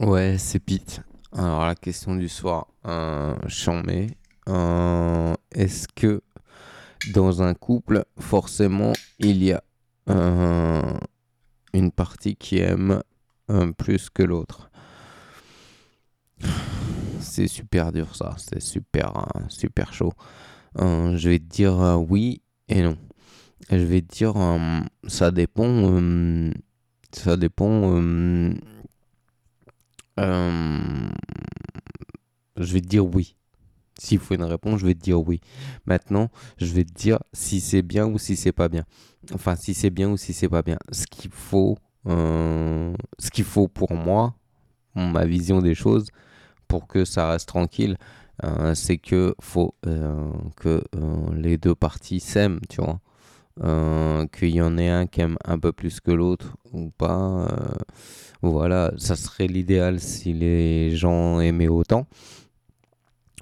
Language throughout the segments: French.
Ouais, c'est Pete. Alors, la question du soir, euh, chambé. Euh, Est-ce que dans un couple, forcément, il y a une partie qui aime plus que l'autre? C'est super dur, ça. C'est super, euh, super chaud. Euh, je vais dire euh, oui et non. Je vais dire, euh, ça dépend. ça dépend. Euh, je vais te dire oui. S'il faut une réponse, je vais te dire oui. Maintenant, je vais te dire si c'est bien ou si c'est pas bien. Enfin, si c'est bien ou si c'est pas bien. Ce qu'il faut, euh, pour moi, ma vision des choses, pour que ça reste tranquille, euh, c'est que faut que les deux parties s'aiment, tu vois. Euh, qu'il y en ait un qui aime un peu plus que l'autre ou pas. euh, voilà, ça serait l'idéal si les gens aimaient autant.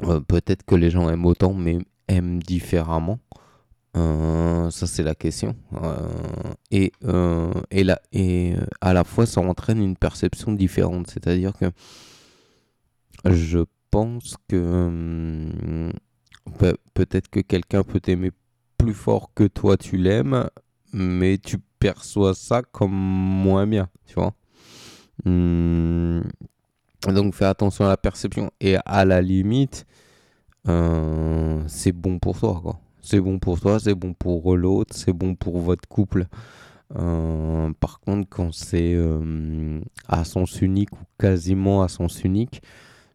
Euh, peut-être que les gens aiment autant, mais aiment différemment. Ça, c'est la question. Et, et, et à la fois, ça entraîne une perception différente. C'est-à-dire que je pense que pe- peut-être que quelqu'un peut t'aimer plus fort que toi, tu l'aimes, mais tu perçois ça comme moins bien, tu vois. Hum, donc fais attention à la perception. Et à la limite, euh, c'est bon pour toi. C'est bon pour toi, c'est bon pour l'autre, c'est bon pour votre couple. Euh, par contre, quand c'est euh, à sens unique ou quasiment à sens unique,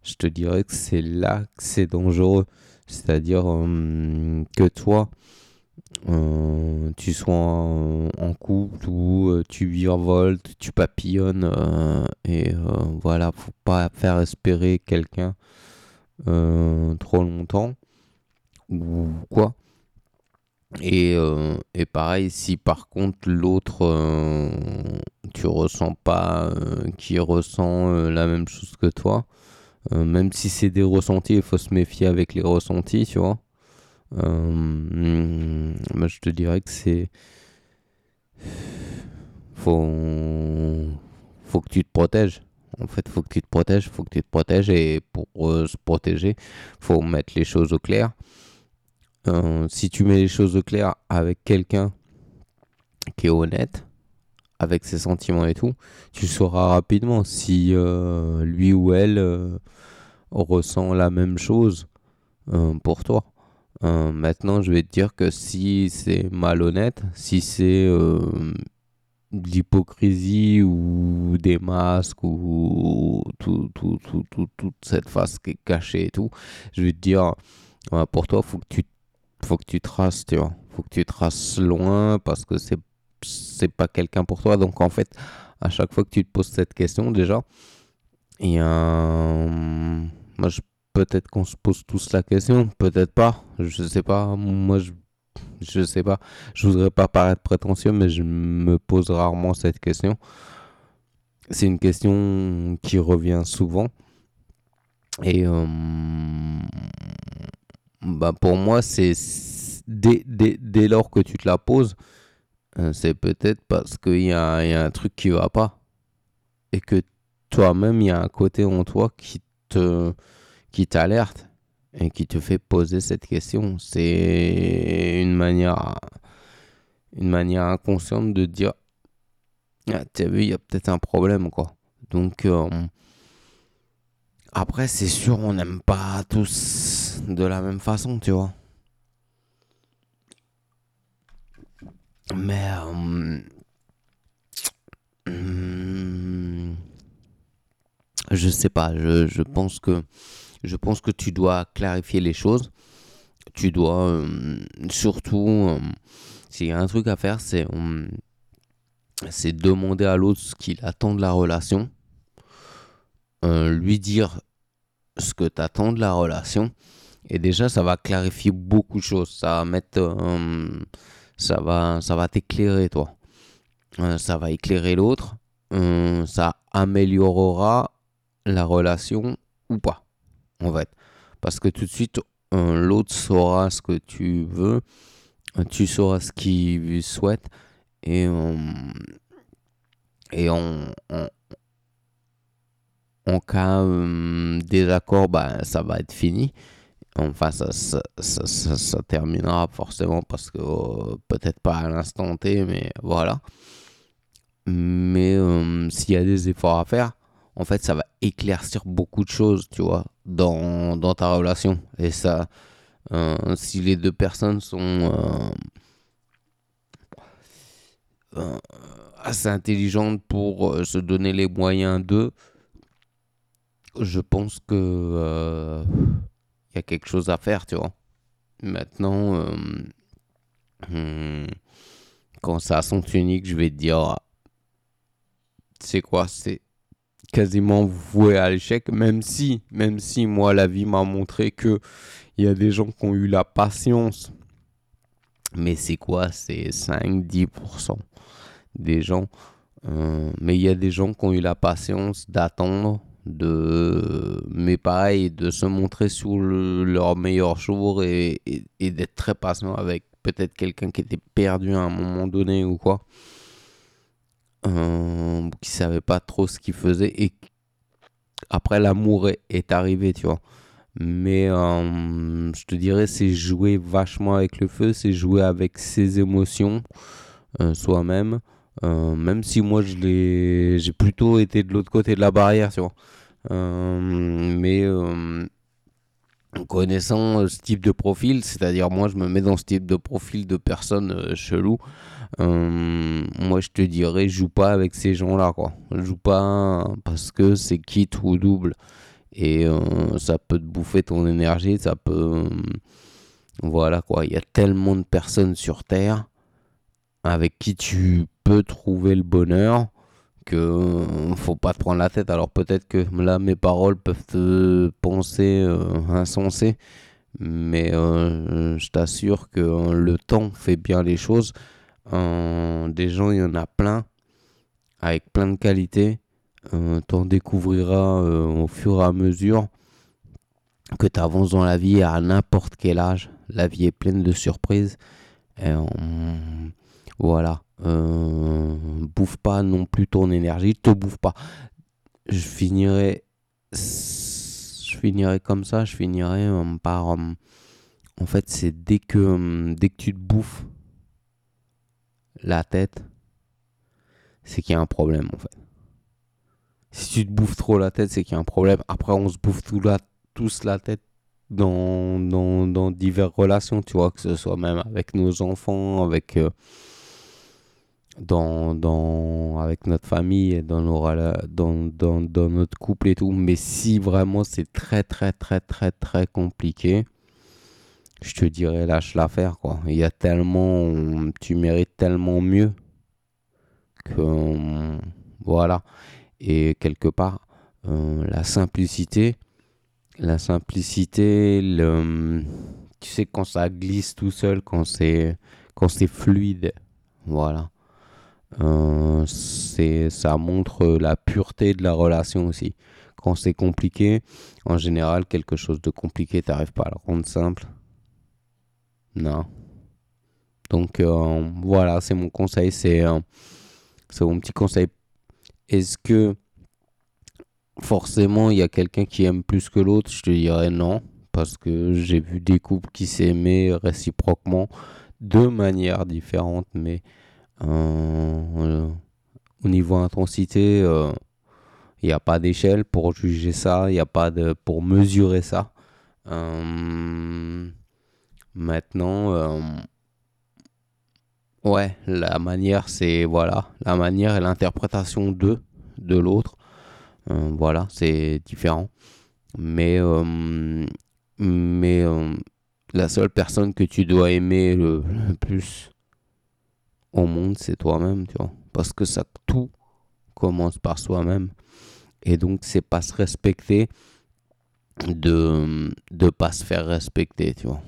je te dirais que c'est là que c'est dangereux. C'est-à-dire que toi, euh, tu sois en, couple ou euh, tu virevoltes, tu papillonnes euh, et voilà, faut pas faire espérer quelqu'un trop longtemps ou quoi. Et, et pareil, si par contre l'autre, tu ressens pas qu'il ressent la même chose que toi, même si c'est des ressentis, il faut se méfier avec les ressentis, tu vois. Euh, je te dirais que c'est. Faut. Faut que tu te protèges. En fait, faut que tu te protèges, faut que tu te protèges. Et pour euh, se protéger, faut mettre les choses au clair. Euh, si tu mets les choses au clair avec quelqu'un qui est honnête, avec ses sentiments et tout, tu sauras rapidement si euh, lui ou elle ressent la même chose pour toi. Euh, maintenant, je vais te dire que si c'est malhonnête, si c'est euh, l'hypocrisie ou des masques ou tout, tout, tout, tout- toute cette face qui est cachée et tout, je vais te dire, pour toi, faut que tu, faut que tu traces, tu vois. Faut que tu traces loin parce que c'est, c'est pas quelqu'un pour toi. Donc, en fait, à chaque fois que tu te poses cette question, déjà, Moi, je Peut-être qu'on se pose tous la question, peut-être pas, je sais pas. Moi, je, je sais pas. Je voudrais pas paraître prétentieux, mais je me pose rarement cette question. C'est une question qui revient souvent. Et euh, bah pour moi, c'est dès, dès, dès lors que tu te la poses, euh, c'est peut-être parce qu'il y y a un truc qui va pas. Et que toi-même, il y a un côté en toi qui te qui t'alerte et qui te fait poser cette question. C'est une manière, une manière inconsciente de dire, ah, t'as vu, il y a peut-être un problème, quoi. Donc, euh, après, c'est sûr, on n'aime pas tous de la même façon, tu vois. Mais, euh, hum, je sais pas, je, je pense que je pense que tu dois clarifier les choses. Tu dois euh, surtout, euh, s'il y a un truc à faire, c'est euh, demander à l'autre ce qu'il attend de la relation, euh, lui dire ce que tu attends de la relation, et déjà ça va clarifier beaucoup de choses. Ça va mettre, ça va, ça va t'éclairer toi. Ça va éclairer l'autre. Ça améliorera la relation ou pas en fait. Parce que tout de suite, euh, l'autre saura ce que tu veux, euh, tu sauras ce qu'il souhaite, et, euh, et on, on, en cas euh, désaccord, bah, ça va être fini. Enfin, ça, ça, ça, terminera forcément parce que euh, peut-être pas à l'instant T, mais voilà. Mais euh, s'il y a des efforts à faire, en fait, ça va éclaircir beaucoup de choses, tu vois, dans, dans ta relation. Et ça, si les deux personnes sont assez intelligentes pour se donner les moyens d'eux, je pense que euh, il y a quelque chose à faire, tu vois. Maintenant, euh, hmm, quand ça a unique, je vais te dire, c'est quoi, c'est quasiment voué à l'échec, même si, même si moi la vie m'a montré que il y a des gens qui ont eu la patience, mais c'est quoi, c'est 5-10% des gens, euh, mais il y a des gens qui ont eu la patience d'attendre de mais pareil de se montrer sous leur meilleur jour et, et, d'être très patient avec peut-être quelqu'un qui était perdu à un moment donné ou quoi euh, qui savait pas trop ce qu'il faisait et après l'amour est, arrivé tu vois mais euh, je te dirais c'est jouer vachement avec le feu c'est jouer avec ses émotions euh, soi-même euh, même si moi je j'ai plutôt été de l'autre côté de la barrière, tu vois. Mais connaissant ce type de profil, c'est-à-dire moi je me mets dans ce type de profil de personnes chelou, moi je te dirais joue pas avec ces gens-là quoi. Joue pas parce que c'est quitte ou double et ça peut te bouffer ton énergie, ça peut voilà quoi. Il y a tellement de personnes sur terre avec qui tu peux trouver le bonheur que euh, faut pas te prendre la tête. Alors peut-être que là mes paroles peuvent te penser euh, insensé, mais euh, je t'assure que le temps fait bien les choses. des gens, il y en a plein, avec plein de qualités. T'en découvriras au fur et à mesure que tu avances dans la vie à n'importe quel âge. La vie est pleine de surprises. Et voilà. Euh, bouffe pas non plus ton énergie, te bouffe pas. Je finirai, je finirai comme ça, je finirai euh, par, euh, en fait, c'est dès que, dès que tu te bouffes la tête, c'est qu'il y a un problème en fait. Si tu te bouffes trop la tête, c'est qu'il y a un problème. Après, on se bouffe tout la, tous la tête dans, dans, dans diverses relations, tu vois, que ce soit même avec nos enfants, avec dans, dans, avec notre famille, dans, nos, dans, dans, dans notre couple et tout. Mais si vraiment c'est très, très, très, très, très compliqué, je te dirais lâche l'affaire, quoi. Il y a tellement, tu mérites tellement mieux que, voilà. Et quelque part, euh, la simplicité, la simplicité, le, tu sais, quand ça glisse tout seul, quand c'est, quand c'est fluide, voilà. Euh, c'est, ça montre la pureté de la relation aussi. Quand c'est compliqué, en général, quelque chose de compliqué, t'arrives pas à le rendre simple. Non. Donc euh, voilà, c'est mon conseil, c'est, euh, c'est mon petit conseil. Est-ce que forcément il y a quelqu'un qui aime plus que l'autre? Je te dirais non, parce que j'ai vu des couples qui s'aimaient réciproquement de manière différente, mais au niveau intensité, il euh, n'y a pas d'échelle pour juger ça, il n'y a pas de pour mesurer ça. Euh, maintenant, ouais, la manière, c'est voilà, la manière et l'interprétation de de l'autre. voilà, c'est différent. Mais mais la seule personne que tu dois aimer le plus au monde, c'est toi-même, tu vois. Parce que ça, tout commence par soi-même. Et donc, c'est pas se respecter de ne pas se faire respecter, tu vois.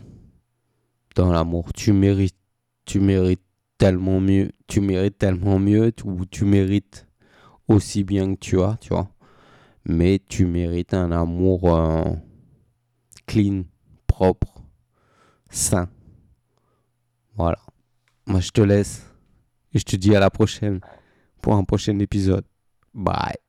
Dans l'amour, tu mérites, tu mérites tellement mieux, tu mérites tellement mieux, ou tu mérites aussi bien que tu as, tu vois. Mais tu mérites un amour euh, clean, propre, sain. Voilà. Moi, je te laisse. Et je te dis à la prochaine pour un prochain épisode. Bye.